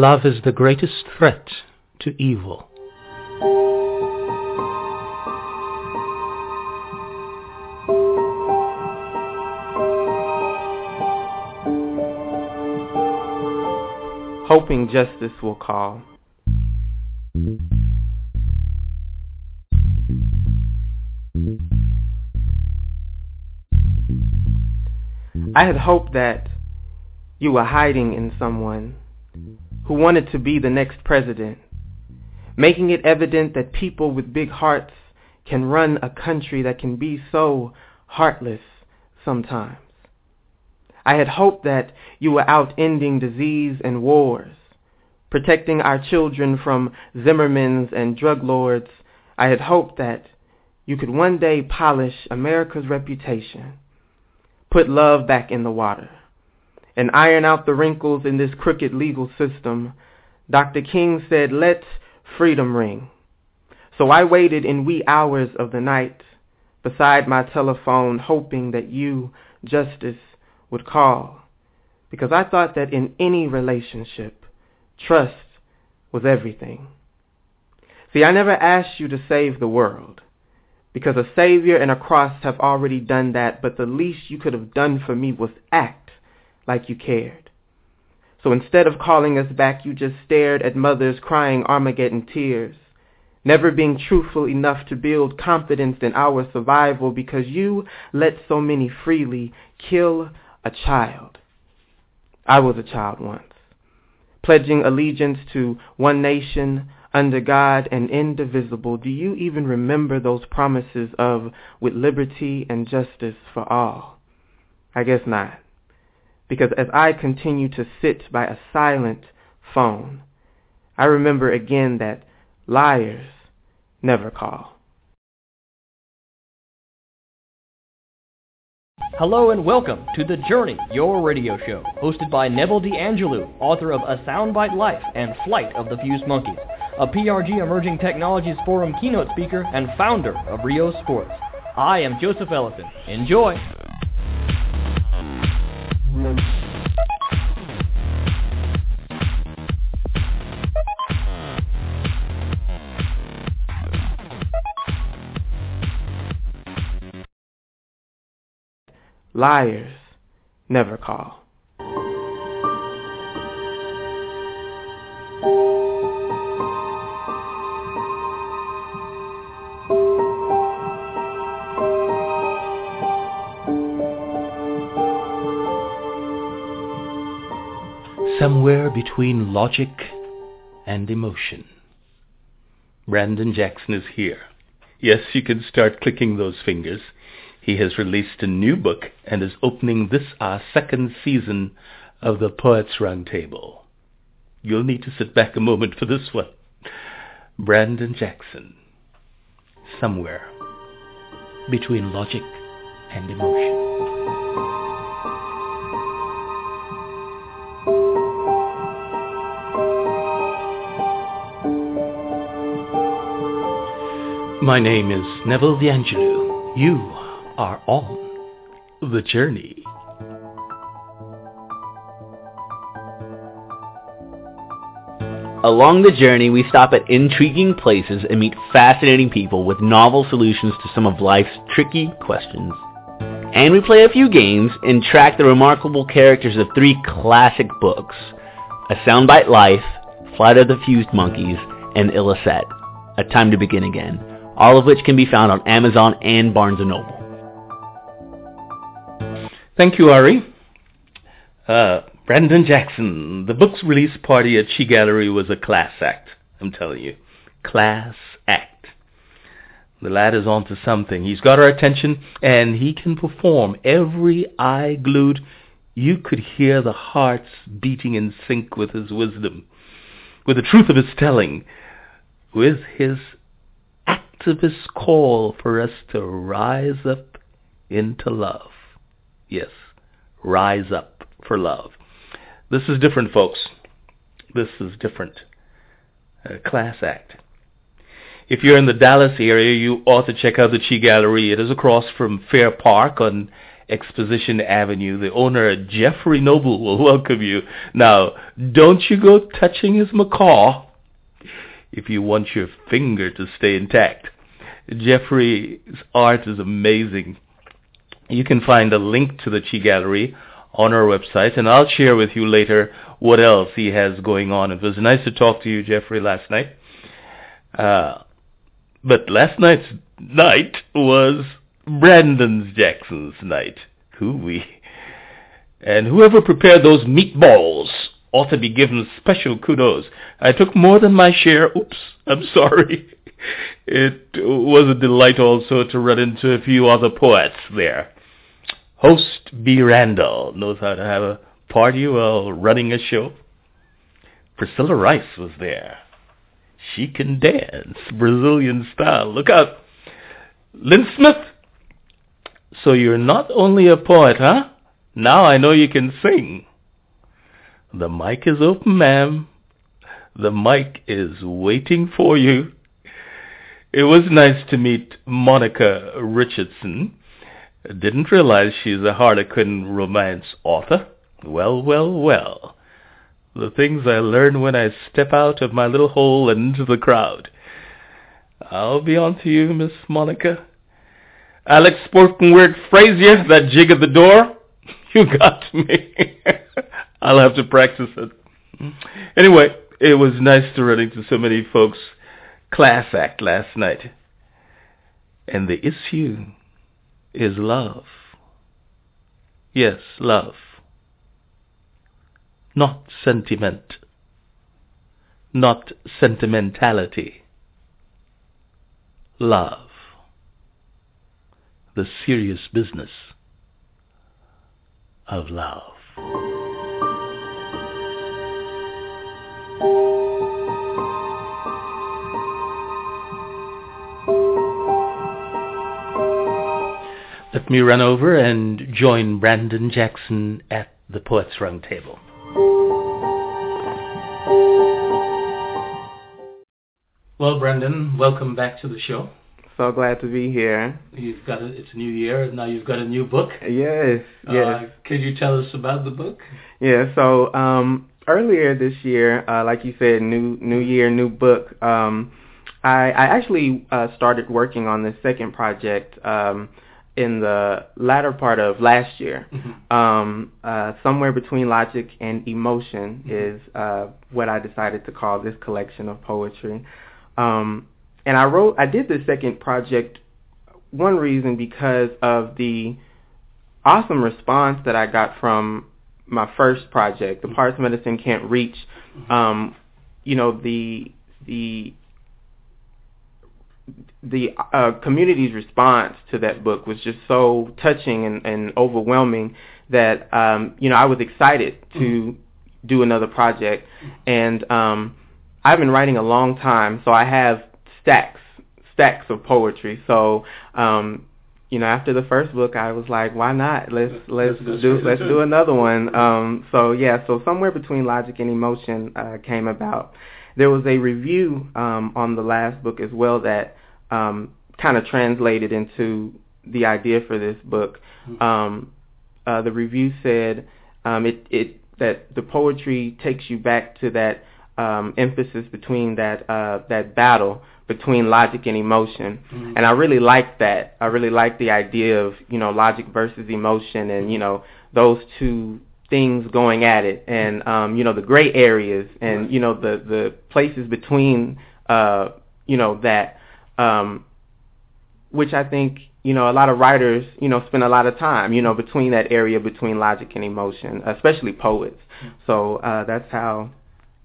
Love is the greatest threat to evil. Hoping justice will call. I had hoped that you were hiding in someone who wanted to be the next president, making it evident that people with big hearts can run a country that can be so heartless sometimes. I had hoped that you were out ending disease and wars, protecting our children from Zimmermans and drug lords. I had hoped that you could one day polish America's reputation, put love back in the water, and iron out the wrinkles in this crooked legal system, Dr. King said, let freedom ring. So I waited in wee hours of the night beside my telephone, hoping that you, Justice, would call, because I thought that in any relationship, trust was everything. See, I never asked you to save the world, because a Savior and a cross have already done that, but the least you could have done for me was act like you cared. So instead of calling us back, you just stared at mothers crying Armageddon tears, never being truthful enough to build confidence in our survival because you let so many freely kill a child. I was a child once, pledging allegiance to one nation under God and indivisible. Do you even remember those promises of with liberty and justice for all? I guess not. Because as I continue to sit by a silent phone, I remember again that liars never call. Hello and welcome to The Journey, your radio show, hosted by Neville D'Angelo, author of A Soundbite Life and Flight of the Fused Monkeys, a PRG Emerging Technologies Forum keynote speaker and founder of Ryo Sports. I am Joseph Ellison. Enjoy! Liars never call. somewhere between logic and emotion. Brandon Jackson is here. Yes, you can start clicking those fingers. He has released a new book and is opening this our second season of the Poets Roundtable. You'll need to sit back a moment for this one. Brandon Jackson. Somewhere between logic and emotion. My name is Neville D'Angelo. You are on the journey. Along the journey, we stop at intriguing places and meet fascinating people with novel solutions to some of life's tricky questions. And we play a few games and track the remarkable characters of three classic books, A Soundbite Life, Flight of the Fused Monkeys, and Illicet, A Time to Begin Again, all of which can be found on Amazon and Barnes & Noble. Thank you, Ari. Uh, Brandon Jackson, the book's release party at Chi Gallery was a class act, I'm telling you. Class act. The lad is onto something. He's got our attention, and he can perform. Every eye glued, you could hear the hearts beating in sync with his wisdom, with the truth of his telling, with his activist call for us to rise up into love. Yes, rise up for love. This is different, folks. This is different. A class act. If you're in the Dallas area, you ought to check out the Chi Gallery. It is across from Fair Park on Exposition Avenue. The owner, Jeffrey Noble, will welcome you. Now, don't you go touching his macaw if you want your finger to stay intact. Jeffrey's art is amazing. You can find a link to the Chi Gallery on our website, and I'll share with you later what else he has going on. It was nice to talk to you, Jeffrey, last night. Uh, but last night's night was Brandon Jackson's night. Hooey. And whoever prepared those meatballs ought to be given special kudos. I took more than my share. Oops, I'm sorry. It was a delight also to run into a few other poets there. Host B. Randall knows how to have a party while running a show. Priscilla Rice was there. She can dance, Brazilian style. Look out. Lynn Smith. So you're not only a poet, huh? Now I know you can sing. The mic is open, ma'am. The mic is waiting for you. It was nice to meet Monica Richardson. Didn't realize she's a Harlequin romance author. Well, well, well. The things I learn when I step out of my little hole and into the crowd. I'll be on to you, Miss Monica. Alex spoken word Frazier, that jig at the door. You got me. I'll have to practice it. Anyway, it was nice to run into so many folks. Class act last night. And the issue is love. Yes, love. Not sentiment. Not sentimentality. Love the serious business of love. Let me run over and join Brandon Jackson at the Poets Round Table. Well, Brandon, welcome back to the show. So glad to be here. You've got a, it's a new year, and now you've got a new book. Yes, yes. Uh, could you tell us about the book? Yeah, so um, earlier this year, uh, like you said, new new year, new book. Um, I, I actually uh, started working on the second project um, in the latter part of last year. Mm-hmm. Um, uh, somewhere between logic and emotion mm-hmm. is uh, what I decided to call this collection of poetry. Um, and I wrote, I did the second project one reason because of the awesome response that I got from my first project, the parts medicine can't reach. Um, you know the the the uh, community's response to that book was just so touching and, and overwhelming that um, you know I was excited to mm-hmm. do another project, and um, I've been writing a long time, so I have stacks, stacks of poetry. So, um, you know, after the first book, I was like, why not? Let's let's do let's do another one. Um, so yeah, so somewhere between logic and emotion uh, came about. There was a review um, on the last book as well that um, kind of translated into the idea for this book. Hmm. Um, uh, the review said um, it it that the poetry takes you back to that um, emphasis between that uh, that battle between logic and emotion. Mm-hmm. And I really like that. I really like the idea of, you know, logic versus emotion and, you know, those two things going at it and um, you know, the gray areas and, right. you know, the the places between uh, you know, that um which I think, you know, a lot of writers, you know, spend a lot of time, you know, between that area between logic and emotion, especially poets. So uh that's how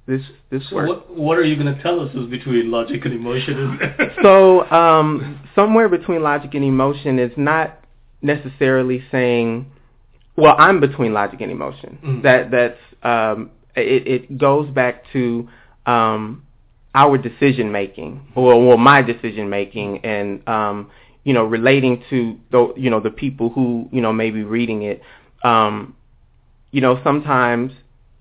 this this so What, what are you going to tell us is between logic and emotion? so um, somewhere between logic and emotion is not necessarily saying, well, I'm between logic and emotion. Mm-hmm. That that's um, it, it goes back to um, our decision making, or well, my decision making, and um, you know, relating to the you know the people who you know may be reading it. Um, you know, sometimes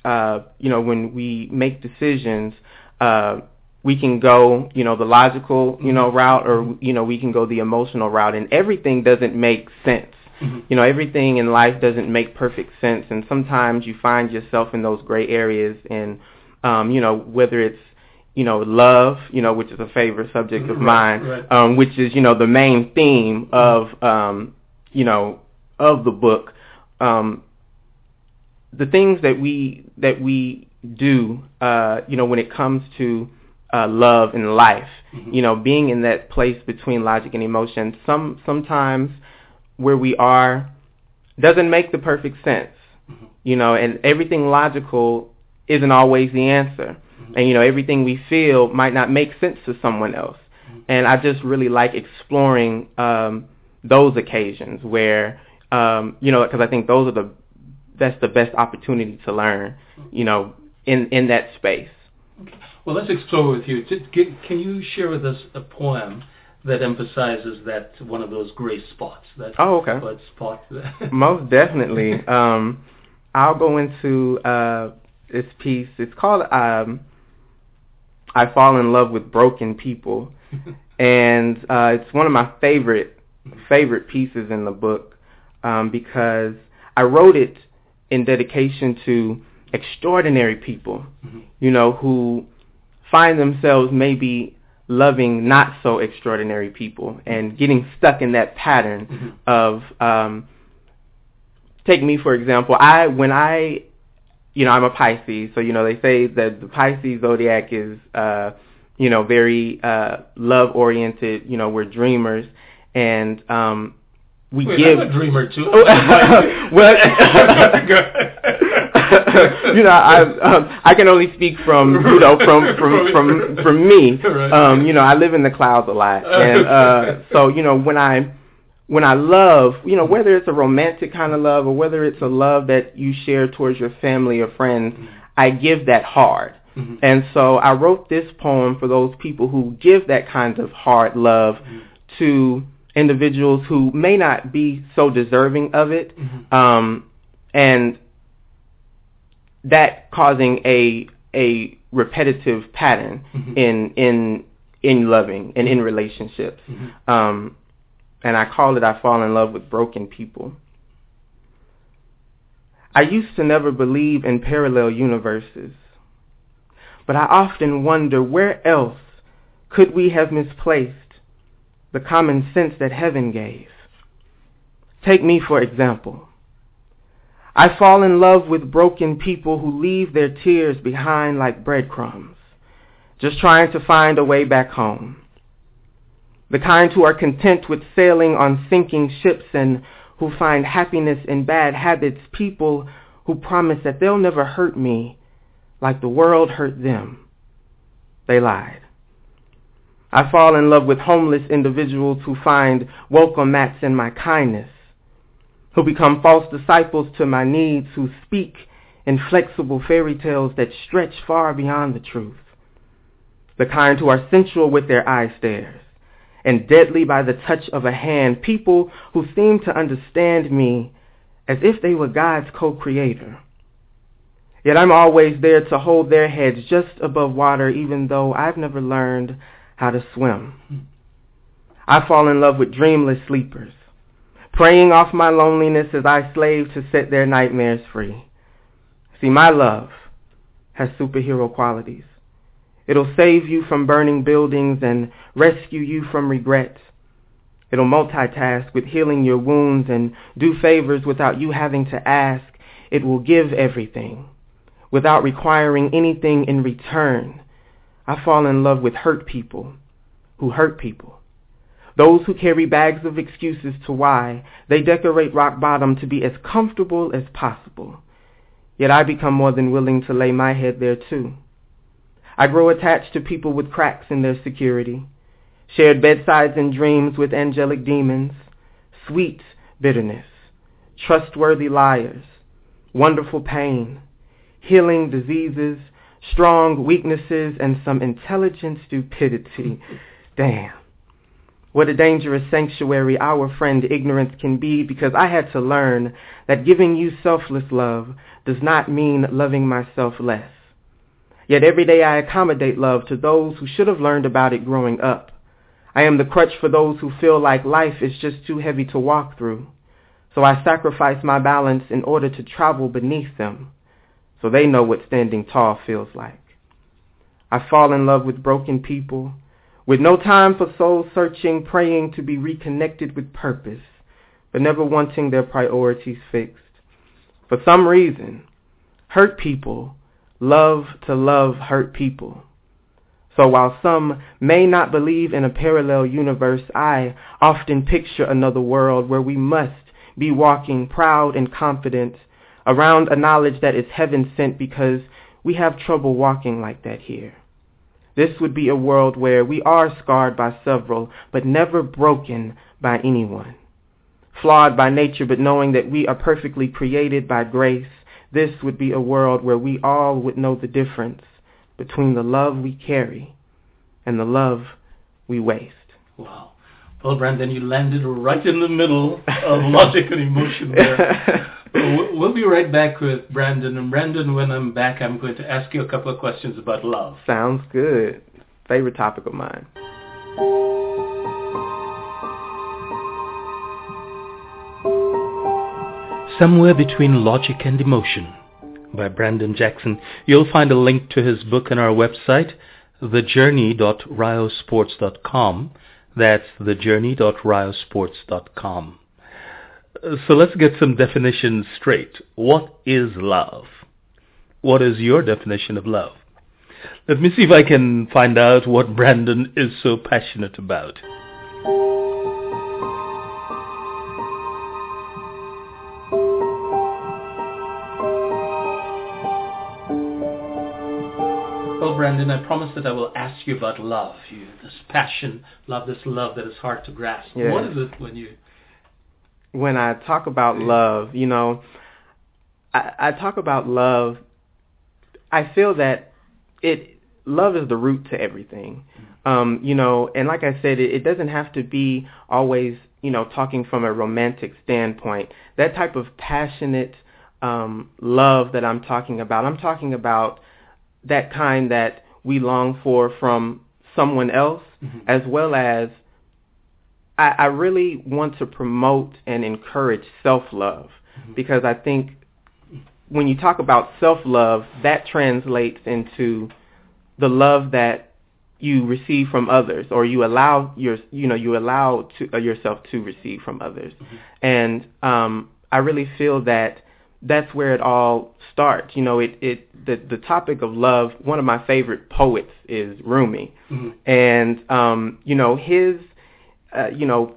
uh, you know, when we make decisions, uh, we can go, you know, the logical, you know, mm-hmm. route, or you know, we can go the emotional route, and everything doesn't make sense. Mm-hmm. You know, everything in life doesn't make perfect sense, and sometimes you find yourself in those gray areas, and um, you know, whether it's you know, love, you know, which is a favorite subject of mine, right. Um, which is, you know, the main theme of, um, you know, of the book. Um, the things that we that we do, uh, you know, when it comes to uh, love and life, Mm-hmm. you know, being in that place between logic and emotion, some sometimes where we are doesn't make the perfect sense, Mhm. you know, and everything logical isn't always the answer. And you know, everything we feel might not make sense to someone else, and I just really like exploring um, those occasions where, um, you know, because I think those are the that's the best opportunity to learn, you know, in in that space. okay. Well, let's explore with you. Just get- Can you share with us a poem that emphasizes that one of those gray spots? That Oh, okay. spot? Most definitely. Um, I'll go into uh, this piece. It's called um, "I Fall in Love with Broken People," and uh, it's one of my favorite favorite pieces in the book um, because I wrote it in dedication to extraordinary people, Mhm. you know, who find themselves maybe loving not so extraordinary people and getting stuck in that pattern Mhm. of um take me for example i when i you know i'm a pisces so you know they say that the pisces zodiac is uh you know very uh love oriented you know we're dreamers and um we Wait, give I'm a dreamer too. well you know i um, i can only speak from you know from from from from me. Um you know i live in the clouds a lot and uh so you know when i when I love, you know, whether it's a romantic kind of love or whether it's a love that you share towards your family or friends, I give that hard. Mhm. And so I wrote this poem for those people who give that kind of hard love to individuals who may not be so deserving of it, Mhm. um, and that causing a a repetitive pattern Mhm. in in in loving and in relationships. Mhm. Um, and I call it I Fall in Love with Broken People. I used to never believe in parallel universes, but I often wonder where else could we have misplaced the common sense that heaven gave. Take me for example. I fall in love with broken people who leave their tears behind like breadcrumbs, just trying to find a way back home the kind who are content with sailing on sinking ships and who find happiness in bad habits, people who promise that they'll never hurt me like the world hurt them. They lied. I fall in love with homeless individuals who find welcome mats in my kindness, who become false disciples to my needs, who speak in flexible fairy tales that stretch far beyond the truth. The kind who are sensual with their eye stares and deadly by the touch of a hand, people who seem to understand me as if they were God's co-creator. Yet I'm always there to hold their heads just above water even though I've never learned how to swim. I fall in love with dreamless sleepers, praying off my loneliness as I slave to set their nightmares free. See, my love has superhero qualities. It'll save you from burning buildings and rescue you from regrets. It'll multitask with healing your wounds and do favors without you having to ask. It will give everything without requiring anything in return. I fall in love with hurt people who hurt people. Those who carry bags of excuses to why they decorate rock bottom to be as comfortable as possible. Yet I become more than willing to lay my head there too. I grow attached to people with cracks in their security, shared bedsides and dreams with angelic demons, sweet bitterness, trustworthy liars, wonderful pain, healing diseases, strong weaknesses, and some intelligent stupidity. Damn. What a dangerous sanctuary our friend ignorance can be because I had to learn that giving you selfless love does not mean loving myself less. Yet every day I accommodate love to those who should have learned about it growing up. I am the crutch for those who feel like life is just too heavy to walk through. So I sacrifice my balance in order to travel beneath them, so they know what standing tall feels like. I fall in love with broken people, with no time for soul searching, praying to be reconnected with purpose, but never wanting their priorities fixed. For some reason, hurt people love to love hurt people. So while some may not believe in a parallel universe, I often picture another world where we must be walking proud and confident around a knowledge that is heaven sent because we have trouble walking like that here. This would be a world where we are scarred by several, but never broken by anyone. Flawed by nature, but knowing that we are perfectly created by grace, this would be a world where we all would know the difference between the love we carry and the love we waste. Wow. Well, Brandon, you landed right in the middle of logic and emotion there. we'll be right back with Brandon. And Brandon, when I'm back, I'm going to ask you a couple of questions about love. Sounds good. Favorite topic of mine. Somewhere Between Logic and Emotion by Brandon Jackson. You'll find a link to his book on our website, thejourney.ryosports.com that's thejourney.ryosports.com. So let's get some definitions straight. What is love? What is your definition of love? Let me see if I can find out what Brandon is so passionate about. Brandon, I promise that I will ask you about love. You, this passion, love, this love that is hard to grasp. Yes. What is it when you? When I talk about love, you know, I, I talk about love. I feel that it love is the root to everything. Mm-hmm. Um, you know, and like I said, it, it doesn't have to be always, you know, talking from a romantic standpoint. That type of passionate um, love that I'm talking about, I'm talking about that kind that we long for from someone else, mm-hmm. as well as I, I, really want to promote and encourage self-love mm-hmm. because I think when you talk about self-love, that translates into the love that you receive from others or you allow your you know you allow to, uh, yourself to receive from others mm-hmm. and um i really feel that that's where it all starts. You know, it it the the topic of love. One of my favorite poets is Rumi, mm-hmm. and um, you know his, uh, you know,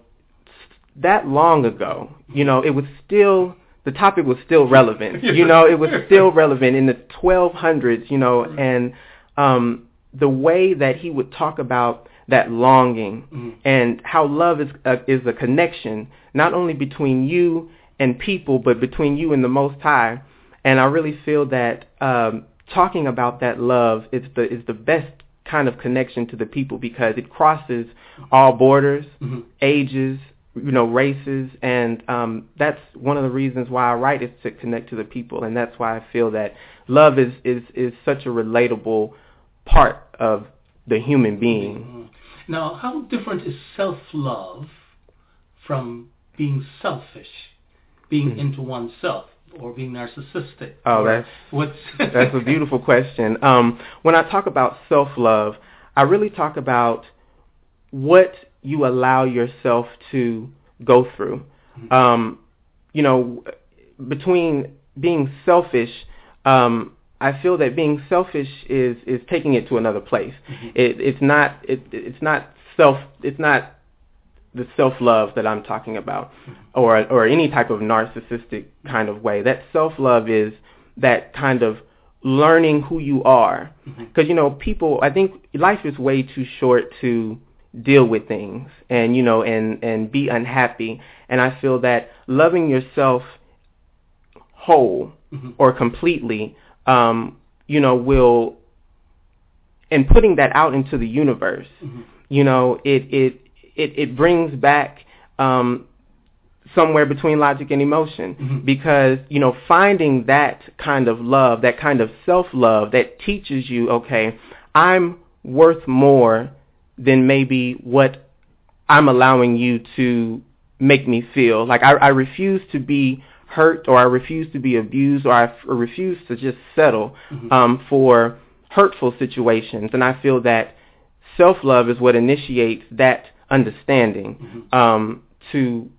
that long ago, you know, it was still the topic was still relevant. you know, it was still relevant in the 1200s. You know, mm-hmm. and um, the way that he would talk about that longing mm-hmm. and how love is a, is a connection not only between you and people, but between you and the Most High. And I really feel that um, talking about that love is the is the best kind of connection to the people because it crosses all borders, mm-hmm. ages, you know, races, and um, that's one of the reasons why I write is to connect to the people, and that's why I feel that love is is is such a relatable part of the human being. Mm-hmm. Now, how different is self-love from being selfish? Being mm-hmm. into oneself or being narcissistic? Oh, that's what's that's a beautiful question. Um, when I talk about self-love, I really talk about what you allow yourself to go through. Mm-hmm. Um, you know, between being selfish, um, I feel that being selfish is is taking it to another place. Mm-hmm. It, it's not it, it's not self it's not the self-love that I'm talking about, or or any type of narcissistic kind of way. That self-love is that kind of learning who you are, because mm-hmm. you know people. I think life is way too short to deal with things and you know and and be unhappy. And I feel that loving yourself whole mm-hmm. or completely, um, you know, will and putting that out into the universe. Mm-hmm. You know, it it it, it brings back um, somewhere between logic and emotion mm-hmm. because you know finding that kind of love that kind of self-love that teaches you okay i'm worth more than maybe what i'm allowing you to make me feel. Like I, I refuse to be hurt or I refuse to be abused or I f- refuse to just settle Mhm. um, for hurtful situations. And I feel that self-love is what initiates that understanding Mhm. um, to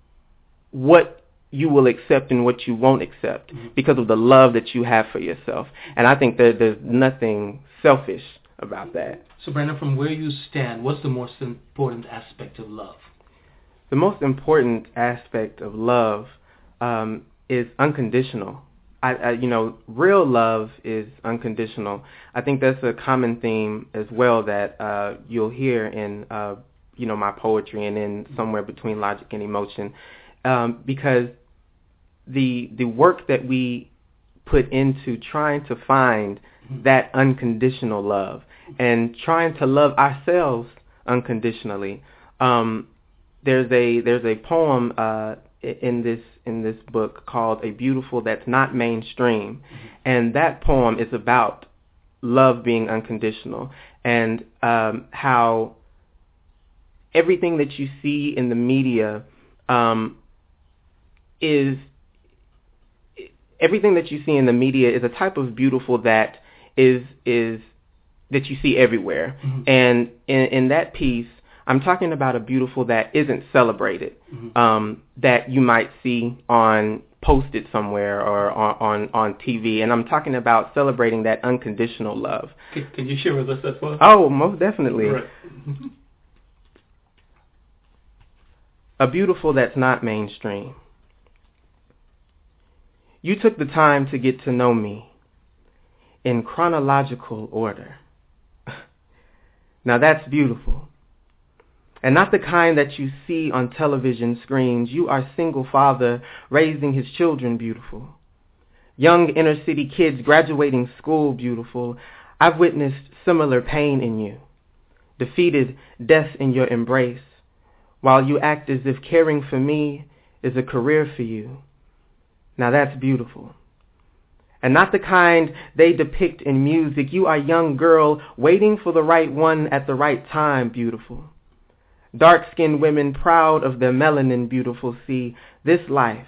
what you will accept and what you won't accept Mhm. because of the love that you have for yourself. And I think that there's nothing selfish about that. So, Brandon, from where you stand, what's the most important aspect of love? The most important aspect of love um, is unconditional. I, I, you know, real love is unconditional. I think that's a common theme as well that uh, you'll hear in, uh, you know, my poetry and then somewhere between logic and emotion, um, because the the work that we put into trying to find Mhm. that unconditional love and trying to love ourselves unconditionally. Um, there's a there's a poem uh, in this in this book called "A Beautiful That's Not Mainstream," and that poem is about love being unconditional and um, how everything that you see in the media um, is everything that you see in the media is a type of beautiful that is is that you see everywhere. Mhm. And in, in that piece, I'm talking about a beautiful that isn't celebrated, Mhm. um, that you might see on posted somewhere or on, on, on TV. And I'm talking about celebrating that unconditional love. Can, can you share with us that poem? Oh, most definitely. Right. A beautiful that's not mainstream. You took the time to get to know me in chronological order. now that's beautiful. And not the kind that you see on television screens. You are single father raising his children beautiful. Young inner city kids graduating school beautiful. I've witnessed similar pain in you. Defeated death in your embrace while you act as if caring for me is a career for you. Now that's beautiful. And not the kind they depict in music. You are young girl waiting for the right one at the right time, beautiful. Dark-skinned women proud of their melanin, beautiful. See, this life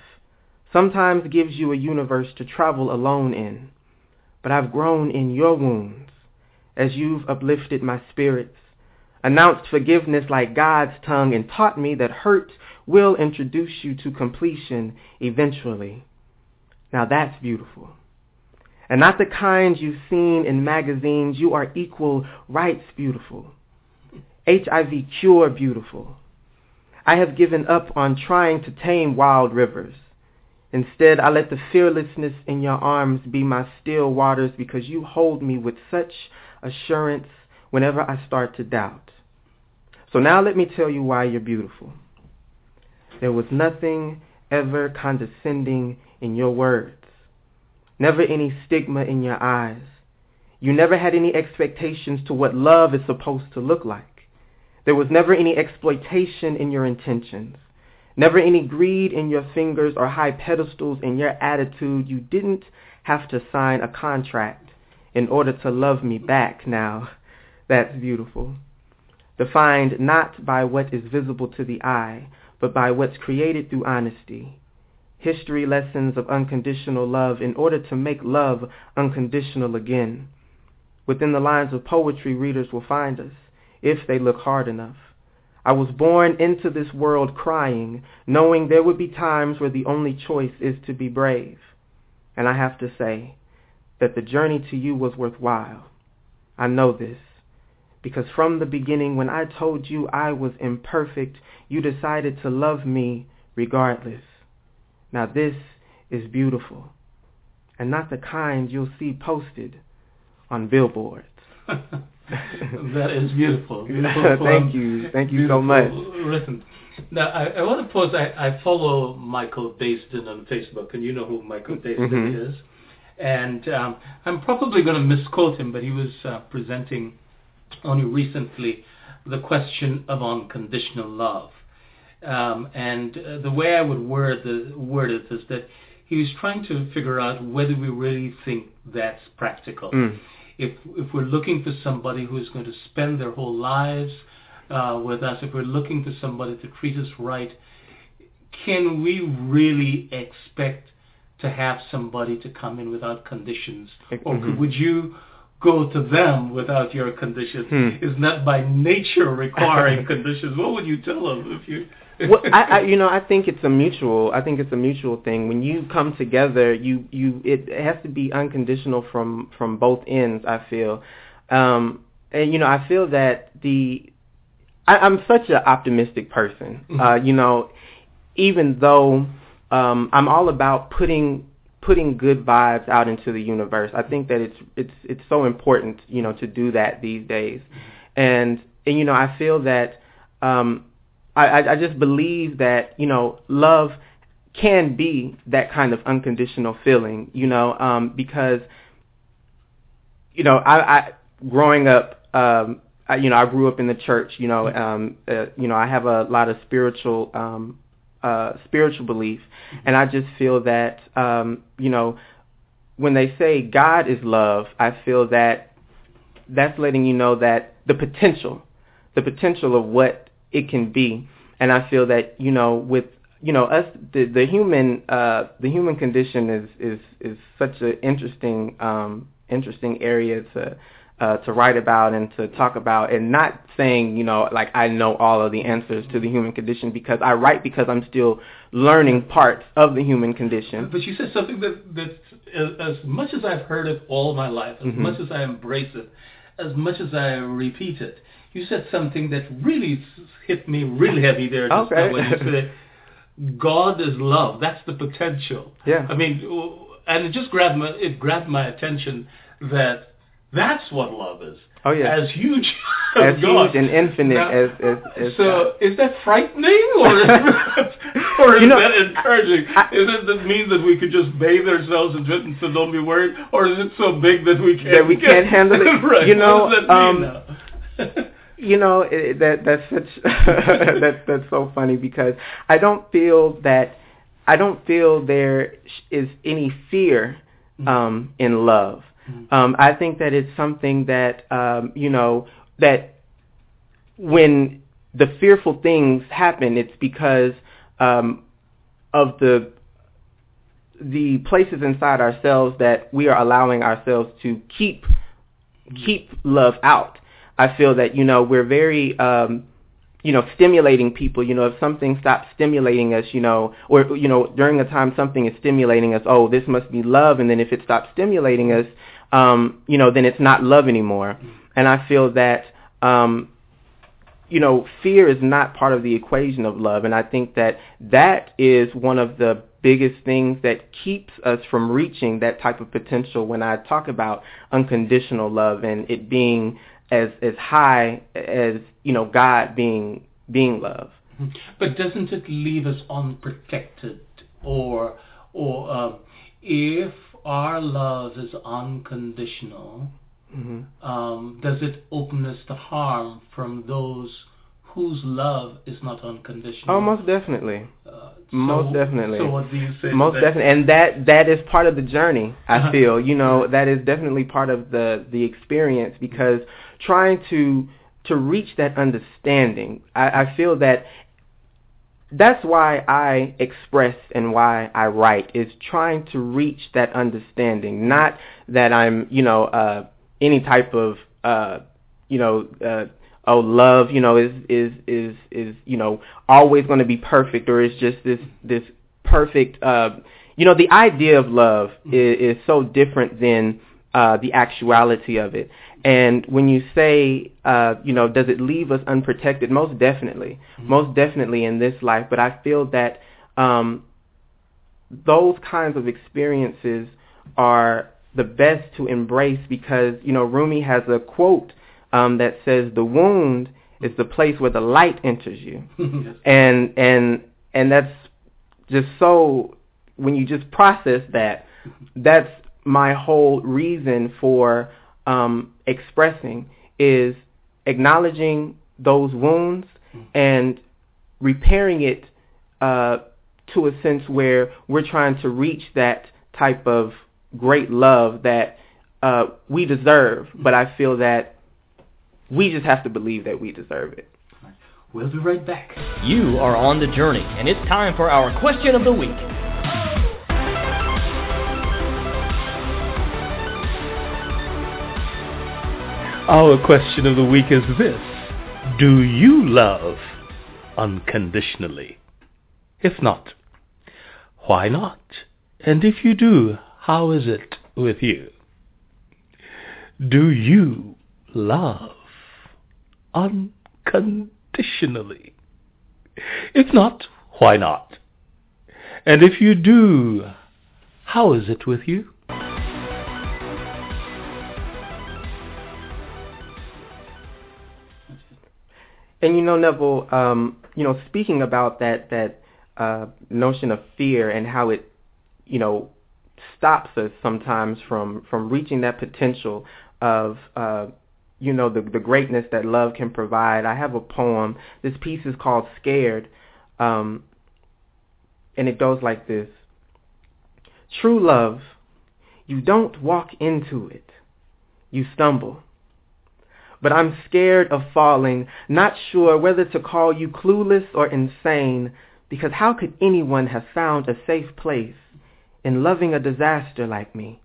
sometimes gives you a universe to travel alone in. But I've grown in your wounds as you've uplifted my spirits announced forgiveness like God's tongue, and taught me that hurt will introduce you to completion eventually. Now that's beautiful. And not the kind you've seen in magazines. You are equal rights beautiful. HIV cure beautiful. I have given up on trying to tame wild rivers. Instead, I let the fearlessness in your arms be my still waters because you hold me with such assurance whenever I start to doubt. So now let me tell you why you're beautiful. There was nothing ever condescending in your words, never any stigma in your eyes. You never had any expectations to what love is supposed to look like. There was never any exploitation in your intentions, never any greed in your fingers or high pedestals in your attitude. You didn't have to sign a contract in order to love me back now. That's beautiful. Defined not by what is visible to the eye, but by what's created through honesty. History lessons of unconditional love in order to make love unconditional again. Within the lines of poetry, readers will find us, if they look hard enough. I was born into this world crying, knowing there would be times where the only choice is to be brave. And I have to say that the journey to you was worthwhile. I know this because from the beginning when I told you I was imperfect, you decided to love me regardless. Now this is beautiful, and not the kind you'll see posted on billboards. that is beautiful. beautiful Thank you. Thank you so much. Written. Now, I, I want to pause. I, I follow Michael Baisden on Facebook, and you know who Michael Baisden Mhm. is. And um, I'm probably going to misquote him, but he was uh, presenting only recently the question of unconditional love. Um, and uh, the way I would word, the, word it is that he was trying to figure out whether we really think that's practical. Mm. If, if we're looking for somebody who is going to spend their whole lives uh, with us, if we're looking for somebody to treat us right, can we really expect to have somebody to come in without conditions, or Mhm. could, would you go to them without your conditions? Hmm. Isn't that by nature requiring conditions? What would you tell them if you? well, I, I, you know, I think it's a mutual. I think it's a mutual thing. When you come together, you, you, it has to be unconditional from from both ends. I feel, um, and you know, I feel that the, I, I'm such an optimistic person. Mhm. Uh, you know, even though um, I'm all about putting putting good vibes out into the universe. I think that it's it's it's so important, you know, to do that these days. And and you know, I feel that um I, I I just believe that, you know, love can be that kind of unconditional feeling, you know, um because you know, I, I growing up um I, you know, I grew up in the church, you know, um uh, you know, I have a lot of spiritual um uh spiritual belief and I just feel that um you know when they say God is love, I feel that that's letting you know that the potential, the potential of what it can be. And I feel that, you know, with you know, us the the human uh the human condition is is is such an interesting um interesting area to uh, to write about and to talk about and not saying, you know, like I know all of the answers to the human condition because I write because I'm still learning parts of the human condition. But you said something that that as, as much as I've heard it all my life, as Mhm. much as I embrace it, as much as I repeat it, you said something that really hit me really heavy there. Just Okay. now when you said God is love. That's the potential. Yeah. I mean, and it just grabbed my it grabbed my attention that that's what love is. Oh, yeah. As huge As God. huge and infinite Now, as- as- as so is that frightening or is that, or is You know, that encouraging? I- is it that mean that we could just bathe ourselves in it and so don't be worried, or is it so big that we can't That we can't handle it? right. You know, what does that um, you know it, that that's such that that's so funny because I don't feel that I don't feel there is any fear um, in love. Um, I think that it's something that um, you know that when the fearful things happen, it's because um, of the the places inside ourselves that we are allowing ourselves to keep keep love out. I feel that you know we're very um, you know stimulating people. You know if something stops stimulating us, you know, or you know during a time something is stimulating us, oh this must be love, and then if it stops stimulating us, um, you know then it's not love anymore. And I feel that um, you know, fear is not part of the equation of love. And I think that that is one of the biggest things that keeps us from reaching that type of potential when I talk about unconditional love and it being as, as high as, you know, God being, being love. But doesn't it leave us unprotected, or or um, if our love is unconditional, hmm um, does it open us to harm from those whose love is not unconditional? Oh, most definitely. Uh, most definitely. So what do you say? Most definitely, and that that is part of the journey. I Uh-huh. feel, you know, that is definitely part of the the experience because trying to to reach that understanding, I, I feel that that's why I express and why I write is trying to reach that understanding. Not that I'm, you know, uh, any type of, uh, you know, uh, oh, love, you know, is is is is you know always going to be perfect, or is just this this perfect. Uh, you know, the idea of love is, is so different than uh, the actuality of it. And when you say, uh, you know, does it leave us unprotected? Most definitely, most definitely in this life. But I feel that um, those kinds of experiences are the best to embrace because, you know, Rumi has a quote um, that says, "The wound is the place where the light enters you," Yes. and and and that's just so when you just process that, that's my whole reason for um, expressing is acknowledging those wounds and repairing it uh, to a sense where we're trying to reach that type of great love that uh, we deserve. But I feel that we just have to believe that we deserve it. We'll be right back. You are on the journey, and it's time for our question of the week. Our question of the week is this. Do you love unconditionally? If not, why not? And if you do, how is it with you? Do you love unconditionally? If not, why not? And if you do, how is it with you? And you know, Neville, um, you know, speaking about that that uh, notion of fear and how it, you know, stops us sometimes from from reaching that potential of, uh, you know, the the greatness that love can provide. I have a poem. This piece is called "Scared," um, and it goes like this: True love, you don't walk into it, you stumble but I'm scared of falling, not sure whether to call you clueless or insane, because how could anyone have found a safe place in loving a disaster like me?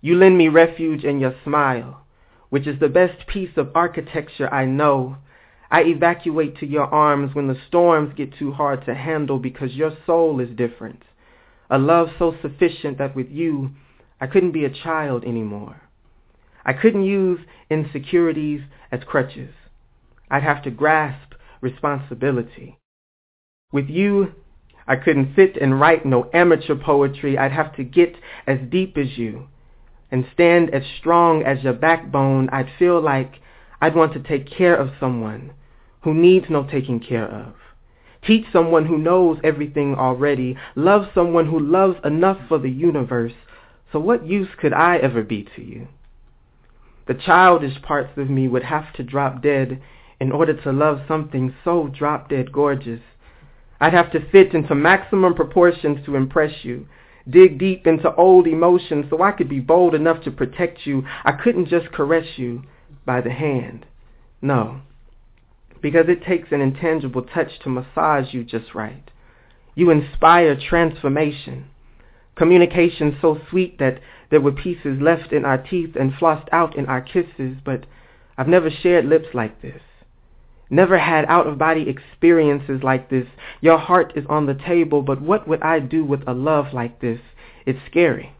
You lend me refuge in your smile, which is the best piece of architecture I know. I evacuate to your arms when the storms get too hard to handle because your soul is different. A love so sufficient that with you, I couldn't be a child anymore. I couldn't use insecurities as crutches. I'd have to grasp responsibility. With you, I couldn't sit and write no amateur poetry. I'd have to get as deep as you and stand as strong as your backbone. I'd feel like I'd want to take care of someone who needs no taking care of. Teach someone who knows everything already. Love someone who loves enough for the universe. So what use could I ever be to you? The childish parts of me would have to drop dead in order to love something so drop dead gorgeous. I'd have to fit into maximum proportions to impress you, dig deep into old emotions so I could be bold enough to protect you. I couldn't just caress you by the hand. No, because it takes an intangible touch to massage you just right. You inspire transformation, communication so sweet that there were pieces left in our teeth and flossed out in our kisses, but I've never shared lips like this. Never had out-of-body experiences like this. Your heart is on the table, but what would I do with a love like this? It's scary.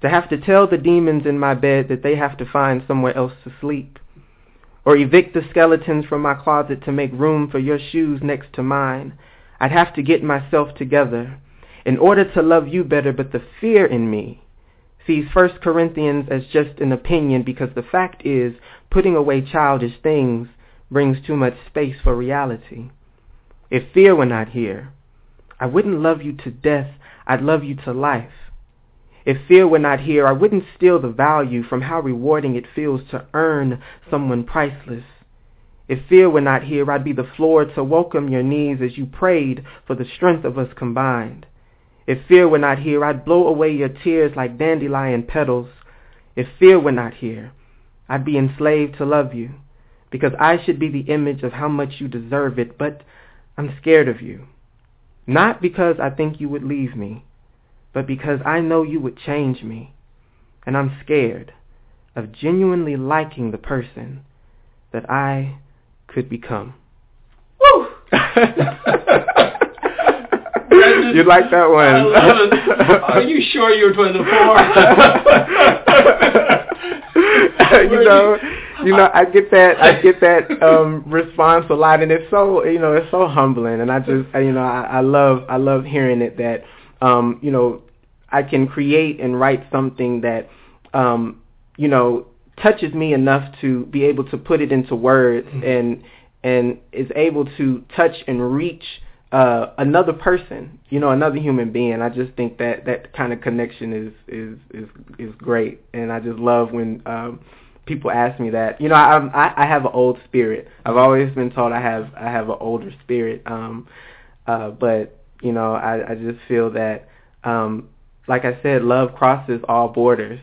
To have to tell the demons in my bed that they have to find somewhere else to sleep. Or evict the skeletons from my closet to make room for your shoes next to mine. I'd have to get myself together in order to love you better, but the fear in me sees 1 Corinthians as just an opinion because the fact is putting away childish things brings too much space for reality. If fear were not here, I wouldn't love you to death, I'd love you to life. If fear were not here, I wouldn't steal the value from how rewarding it feels to earn someone priceless. If fear were not here, I'd be the floor to welcome your knees as you prayed for the strength of us combined. If fear were not here, I'd blow away your tears like dandelion petals. If fear were not here, I'd be enslaved to love you, because I should be the image of how much you deserve it, but I'm scared of you. Not because I think you would leave me, but because I know you would change me, and I'm scared of genuinely liking the person that I could become. Woo! you like that one? I love it. Are you sure you're 24? you know, you know, I get that, I get that um response a lot, and it's so, you know, it's so humbling, and I just, you know, I, I love, I love hearing it that, um, you know, I can create and write something that, um, you know, touches me enough to be able to put it into words, mm-hmm. and and is able to touch and reach uh, another person, you know, another human being. I just think that that kind of connection is is is is great, and I just love when um, people ask me that. You know, I I, I have an old spirit. I've always been told I have I have an older spirit, um, uh, but you know, I I just feel that, um, like I said, love crosses all borders.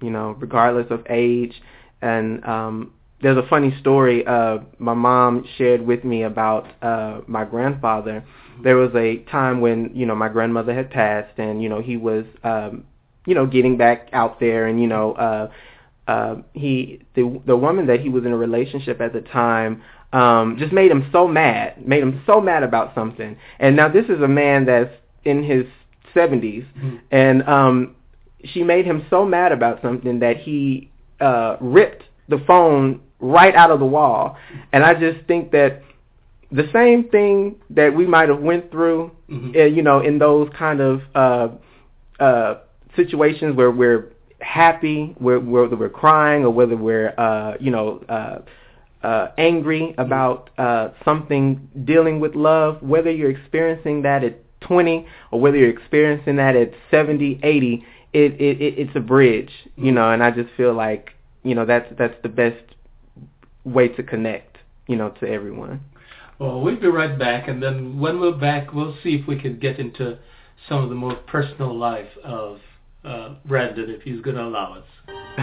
You know, regardless of age, and um, there's a funny story uh, my mom shared with me about uh, my grandfather. There was a time when you know my grandmother had passed, and you know he was um, you know getting back out there, and you know uh, uh, he the the woman that he was in a relationship at the time um, just made him so mad, made him so mad about something. And now this is a man that's in his 70s, mm-hmm. and um, she made him so mad about something that he uh, ripped the phone right out of the wall. And I just think that the same thing that we might have went through, mm-hmm. uh, you know, in those kind of uh, uh, situations where we're happy, where, whether we're crying or whether we're, uh, you know, uh, uh, angry about uh, something dealing with love, whether you're experiencing that at 20 or whether you're experiencing that at 70, 80, it, it, it it's a bridge, you know, and I just feel like, you know, that's that's the best way to connect, you know, to everyone. Well, we'll be right back, and then when we're back, we'll see if we can get into some of the more personal life of uh, Brandon, if he's going to allow us.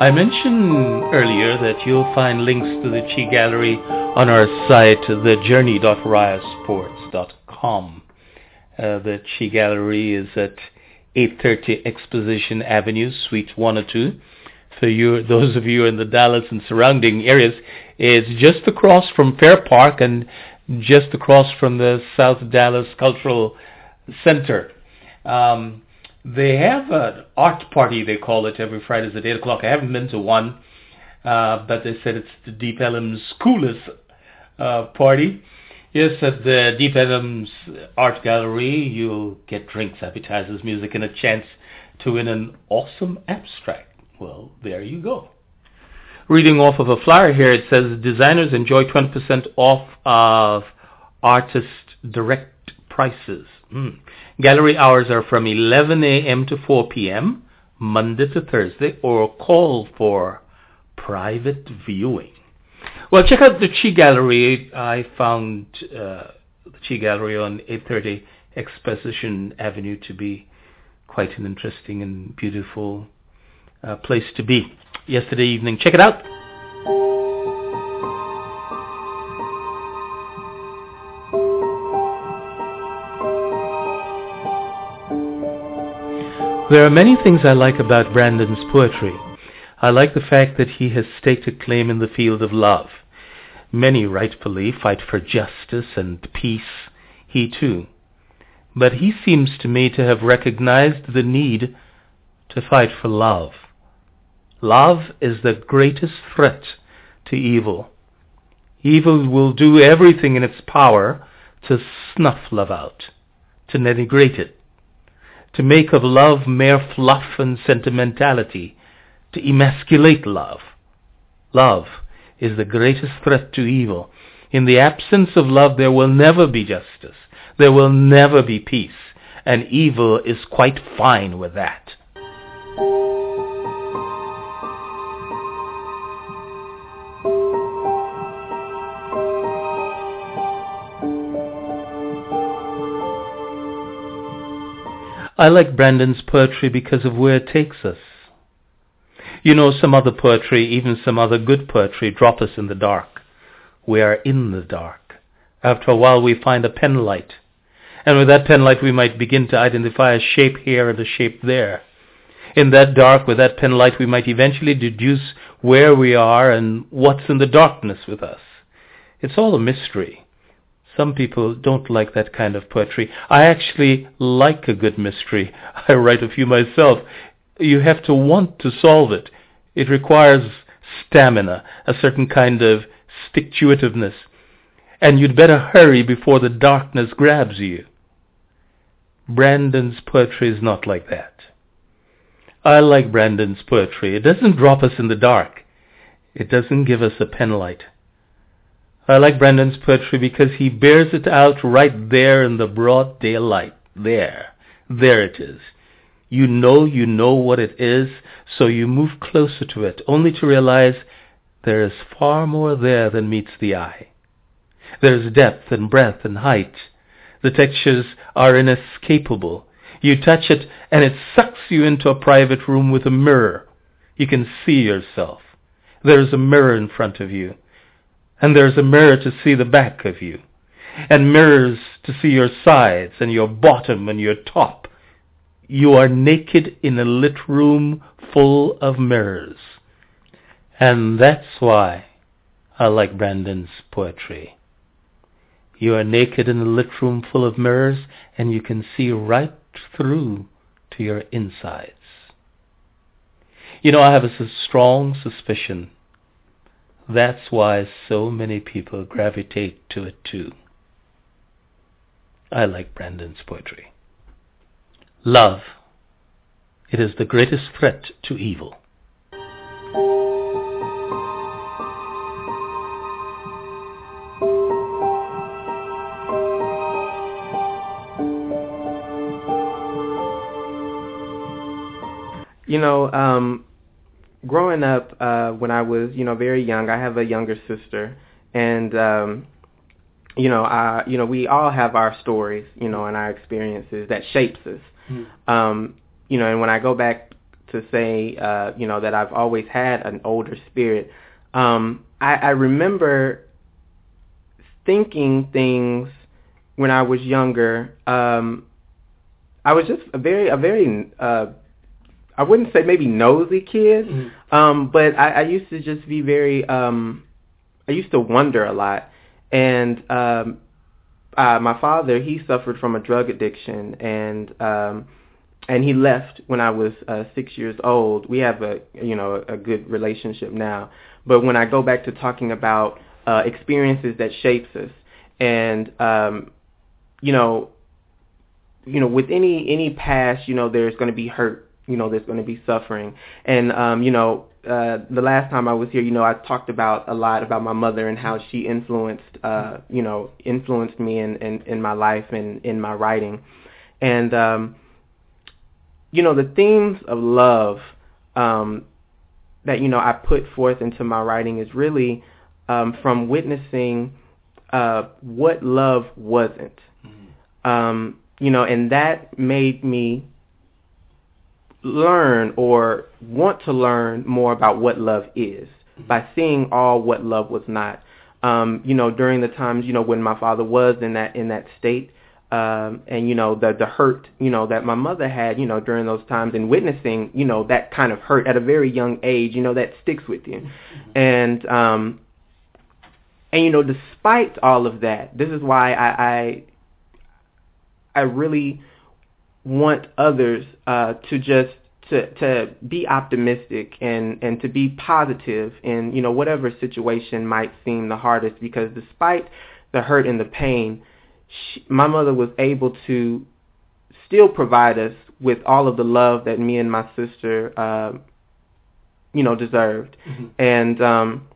I mentioned earlier that you'll find links to the Chi Gallery on our site, thejourney.ryosports.com. Uh, the Chi Gallery is at 830 Exposition Avenue, Suite 102. For you, those of you in the Dallas and surrounding areas, it's just across from Fair Park and just across from the South Dallas Cultural Center. Um, they have an art party, they call it, every Fridays at 8 o'clock. I haven't been to one, uh, but they said it's the Deep Ellum's coolest uh, party. Yes, at the Deep Ellum's Art Gallery, you'll get drinks, appetizers, music, and a chance to win an awesome abstract. Well, there you go. Reading off of a flyer here, it says designers enjoy 20% off of artist direct prices. Mm. Gallery hours are from 11 a.m. to 4 p.m., Monday to Thursday, or call for private viewing. Well, check out the Chi Gallery. I found uh, the Chi Gallery on 830 Exposition Avenue to be quite an interesting and beautiful uh, place to be yesterday evening. Check it out. There are many things I like about Brandon's poetry. I like the fact that he has staked a claim in the field of love. Many rightfully fight for justice and peace, he too. But he seems to me to have recognized the need to fight for love. Love is the greatest threat to evil. Evil will do everything in its power to snuff love out, to denigrate it to make of love mere fluff and sentimentality, to emasculate love. Love is the greatest threat to evil. In the absence of love there will never be justice. There will never be peace. And evil is quite fine with that. I like Brandon's poetry because of where it takes us. You know, some other poetry, even some other good poetry, drop us in the dark. We are in the dark. After a while we find a pen light. And with that pen light we might begin to identify a shape here and a shape there. In that dark, with that pen light, we might eventually deduce where we are and what's in the darkness with us. It's all a mystery. Some people don't like that kind of poetry. I actually like a good mystery. I write a few myself. You have to want to solve it. It requires stamina, a certain kind of stick-to-itiveness. And you'd better hurry before the darkness grabs you. Brandon's poetry is not like that. I like Brandon's poetry. It doesn't drop us in the dark. It doesn't give us a penlight. I like Brandon's poetry because he bears it out right there in the broad daylight. There. There it is. You know you know what it is, so you move closer to it, only to realize there is far more there than meets the eye. There is depth and breadth and height. The textures are inescapable. You touch it and it sucks you into a private room with a mirror. You can see yourself. There's a mirror in front of you. And there's a mirror to see the back of you. And mirrors to see your sides and your bottom and your top. You are naked in a lit room full of mirrors. And that's why I like Brandon's poetry. You are naked in a lit room full of mirrors, and you can see right through to your insides. You know, I have a strong suspicion that's why so many people gravitate to it too. I like Brandon's poetry. Love. It is the greatest threat to evil. You know, um, growing up, uh, when I was, you know, very young, I have a younger sister, and um, you know, I, you know, we all have our stories, you know, and our experiences that shapes us. Mm-hmm. Um, you know, and when I go back to say, uh, you know, that I've always had an older spirit, um, I, I remember thinking things when I was younger. Um, I was just a very, a very uh, I wouldn't say maybe nosy kid, mm-hmm. um, but I, I used to just be very. Um, I used to wonder a lot, and um, uh, my father he suffered from a drug addiction, and um, and he left when I was uh, six years old. We have a you know a good relationship now, but when I go back to talking about uh, experiences that shapes us, and um, you know, you know, with any any past, you know, there's going to be hurt you know there's going to be suffering. And um you know uh the last time I was here you know I talked about a lot about my mother and how she influenced uh you know influenced me in in, in my life and in my writing. And um you know the themes of love um that you know I put forth into my writing is really um from witnessing uh what love wasn't. Mm-hmm. um you know and that made me learn or want to learn more about what love is by seeing all what love was not. Um, you know, during the times, you know, when my father was in that in that state, um, and you know the the hurt, you know, that my mother had, you know, during those times, and witnessing, you know, that kind of hurt at a very young age, you know, that sticks with you, mm-hmm. and um, and you know, despite all of that, this is why I I, I really want others uh, to just to to be optimistic and and to be positive in you know whatever situation might seem the hardest because despite the hurt and the pain she, my mother was able to still provide us with all of the love that me and my sister uh, you know deserved mm-hmm. and um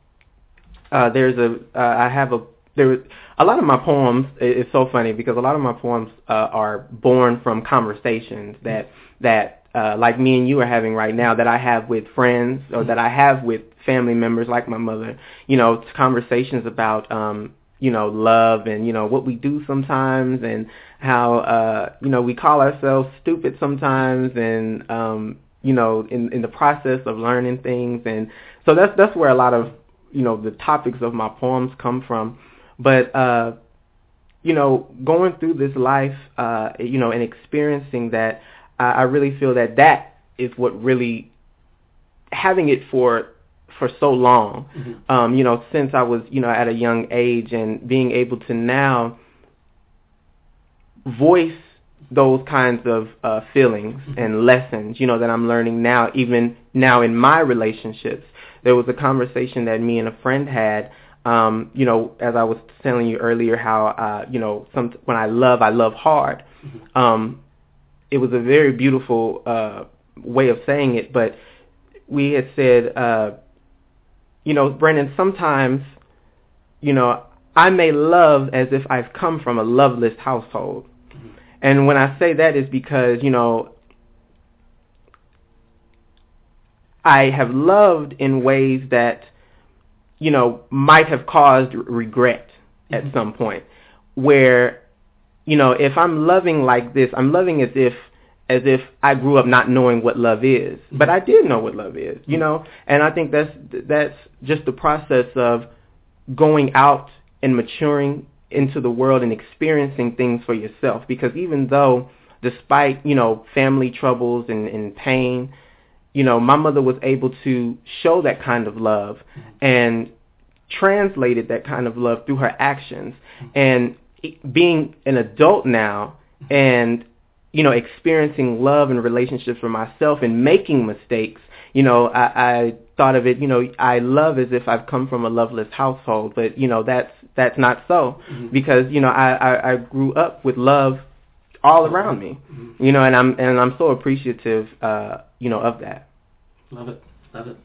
uh there's a uh, I have a there a lot of my poems it's so funny because a lot of my poems uh, are born from conversations that that uh, like me and you are having right now that I have with friends or that I have with family members like my mother you know conversations about um you know love and you know what we do sometimes and how uh you know we call ourselves stupid sometimes and um you know in in the process of learning things. And so that's that's where a lot of you know the topics of my poems come from but uh, you know, going through this life, uh, you know, and experiencing that, I, I really feel that that is what really having it for for so long, mm-hmm. um, you know, since I was, you know, at a young age and being able to now voice those kinds of uh, feelings mm-hmm. and lessons, you know, that I'm learning now, even now in my relationships. There was a conversation that me and a friend had um, you know, as I was telling you earlier, how uh, you know, some when I love, I love hard. Mm-hmm. Um, it was a very beautiful uh, way of saying it, but we had said, uh, you know, Brandon, sometimes, you know, I may love as if I've come from a loveless household. Mm-hmm. And when I say that is because, you know, I have loved in ways that you know, might have caused regret at mm-hmm. some point where, you know, if I'm loving like this, I'm loving as if, as if I grew up not knowing what love is, but I did know what love is, you know. And I think that's that's just the process of going out and maturing into the world and experiencing things for yourself. Because even though, despite you know family troubles and, and pain, you know my mother was able to show that kind of love and translated that kind of love through her actions. And being an adult now and you know, experiencing love and relationships for myself and making mistakes, you know, I, I thought of it, you know, I love as if I've come from a loveless household, but you know, that's that's not so mm-hmm. because you know, I, I I grew up with love all around me, mm-hmm. you know, and I'm and I'm so appreciative, uh, you know, of that. Love it, love it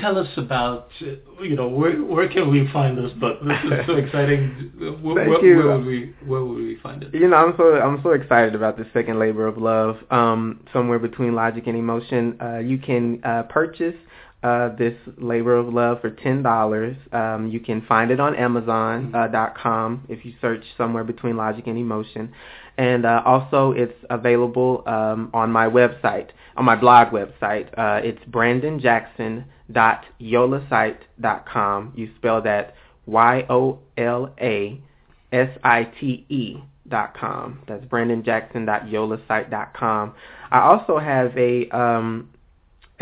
tell us about you know where where can we find this book? This is so exciting. Where, Thank you. Where would we where would we find it? You know, I'm so I'm so excited about the second labor of love. Um, somewhere between logic and emotion, uh, you can uh, purchase. Uh, this labor of love for ten dollars. Um, you can find it on Amazon uh, dot com if you search somewhere between logic and emotion, and uh, also it's available um, on my website, on my blog website. Uh, it's brandonjackson.yolasite.com. You spell that Y-O-L-A-S-I-T-E dot com. That's brandonjackson.yolasite.com. I also have a um,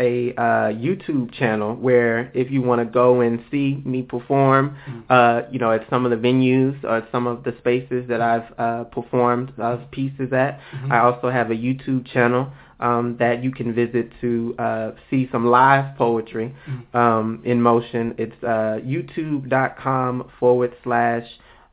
a uh, YouTube channel where if you want to go and see me perform, mm-hmm. uh, you know, at some of the venues or some of the spaces that I've uh, performed uh, pieces at, mm-hmm. I also have a YouTube channel um, that you can visit to uh, see some live poetry mm-hmm. um, in motion. It's uh, youtube.com forward slash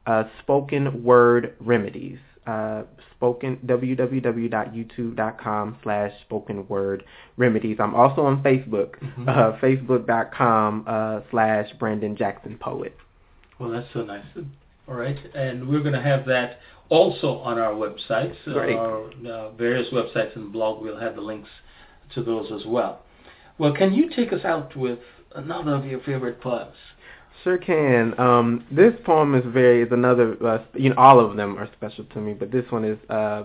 uh, spoken word remedies. Uh, spoken www.youtube.com slash spoken word remedies. I'm also on Facebook, mm-hmm. uh, facebook.com uh, slash Brandon Jackson Poet. Well, that's so nice. All right, and we're going to have that also on our websites, Great. our uh, various websites and blog. We'll have the links to those as well. Well, can you take us out with another of your favorite poems? Sure can. Um, this poem is very is another. Uh, you know, all of them are special to me, but this one is uh,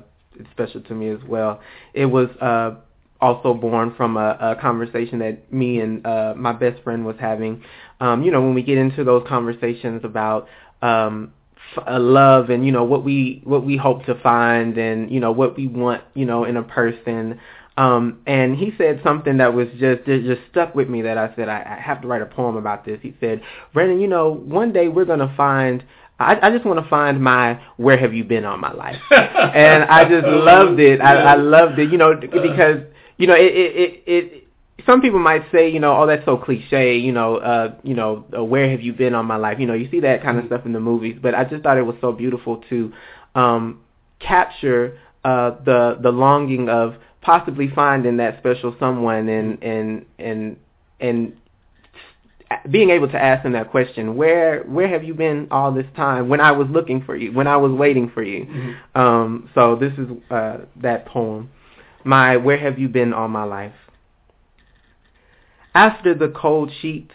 special to me as well. It was uh, also born from a, a conversation that me and uh, my best friend was having. Um, you know, when we get into those conversations about um, uh, love and you know what we what we hope to find and you know what we want you know in a person um and he said something that was just it just stuck with me that I said I, I have to write a poem about this he said Brandon you know one day we're going to find I, I just want to find my where have you been all my life and I just loved it I, I loved it you know because you know it it it, it some people might say, you know, oh, that's so cliche, you know, uh, you know, uh, where have you been all my life? You know, you see that kind of mm-hmm. stuff in the movies, but I just thought it was so beautiful to um, capture uh, the the longing of possibly finding that special someone and mm-hmm. and and and being able to ask them that question where where have you been all this time when i was looking for you when i was waiting for you mm-hmm. um so this is uh that poem my where have you been all my life after the cold sheets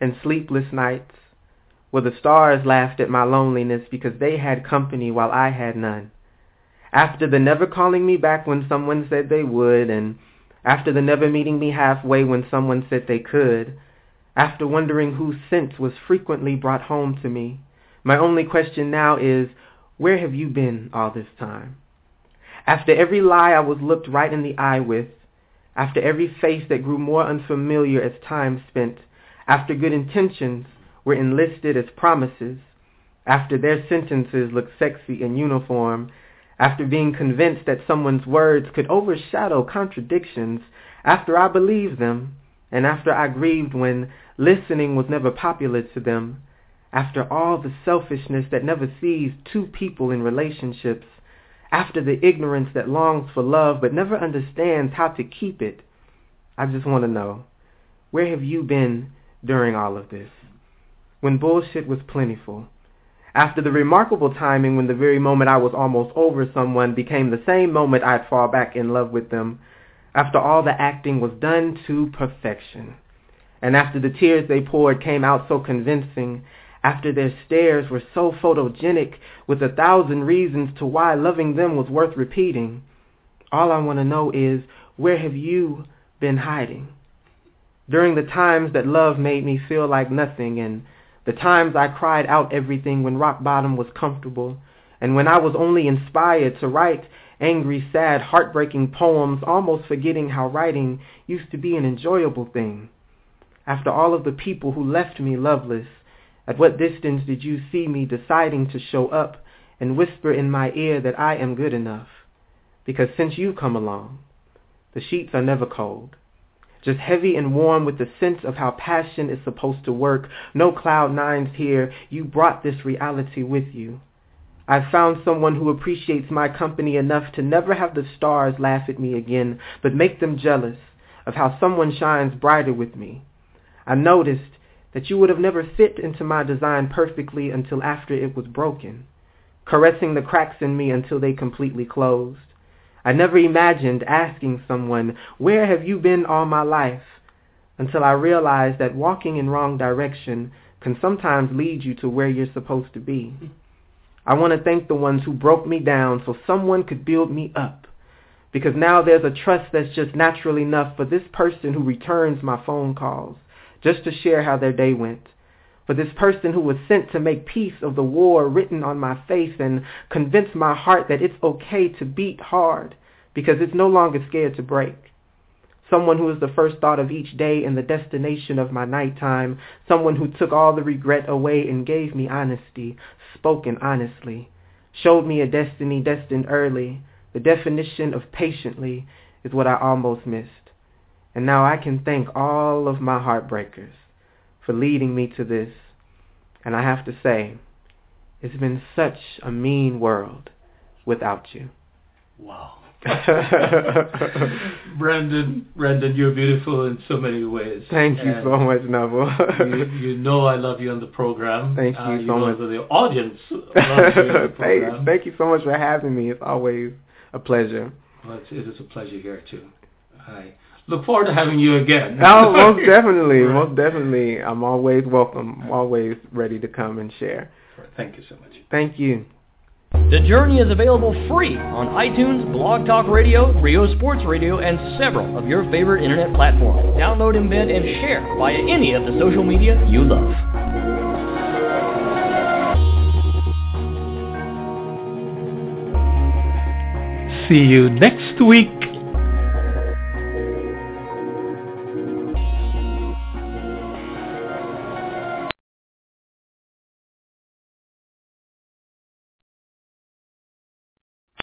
and sleepless nights, where the stars laughed at my loneliness because they had company while I had none. After the never calling me back when someone said they would, and after the never meeting me halfway when someone said they could, after wondering whose sense was frequently brought home to me, my only question now is, where have you been all this time? After every lie I was looked right in the eye with, after every face that grew more unfamiliar as time spent, after good intentions were enlisted as promises, after their sentences looked sexy in uniform, after being convinced that someone's words could overshadow contradictions, after I believed them, and after I grieved when listening was never popular to them, after all the selfishness that never sees two people in relationships, after the ignorance that longs for love but never understands how to keep it, I just want to know, where have you been during all of this? When bullshit was plentiful. After the remarkable timing when the very moment I was almost over someone became the same moment I'd fall back in love with them. After all the acting was done to perfection. And after the tears they poured came out so convincing after their stares were so photogenic with a thousand reasons to why loving them was worth repeating. All I want to know is, where have you been hiding? During the times that love made me feel like nothing and the times I cried out everything when rock bottom was comfortable and when I was only inspired to write angry, sad, heartbreaking poems, almost forgetting how writing used to be an enjoyable thing. After all of the people who left me loveless, at what distance did you see me deciding to show up and whisper in my ear that I am good enough? Because since you come along, the sheets are never cold. Just heavy and warm with the sense of how passion is supposed to work. No cloud nines here. You brought this reality with you. I've found someone who appreciates my company enough to never have the stars laugh at me again, but make them jealous of how someone shines brighter with me. I noticed that you would have never fit into my design perfectly until after it was broken, caressing the cracks in me until they completely closed. I never imagined asking someone, where have you been all my life? Until I realized that walking in wrong direction can sometimes lead you to where you're supposed to be. I want to thank the ones who broke me down so someone could build me up. Because now there's a trust that's just natural enough for this person who returns my phone calls just to share how their day went. For this person who was sent to make peace of the war written on my face and convince my heart that it's okay to beat hard because it's no longer scared to break someone who is the first thought of each day and the destination of my nighttime, someone who took all the regret away and gave me honesty, spoken honestly, showed me a destiny destined early. The definition of patiently is what I almost missed. And now I can thank all of my heartbreakers for leading me to this. And I have to say, it's been such a mean world without you. Wow. Brandon, Brandon, you're beautiful in so many ways. Thank you And so much, Neville. you, you know I love you on the program. Thank you Uh, so know much. The audience loves you on the thank, thank you so much for having me. It's always a pleasure. Well, it's, it is a pleasure here too. I look forward to having you again. Oh, most definitely, Right. most definitely. I'm always welcome. I'm always ready to come and share. Thank you so much. Thank you. The Journey is available free on iTunes, Blog Talk Radio, Ryo Sports Radio, and several of your favorite internet platforms. Download, embed, and share via any of the social media you love. See you next week.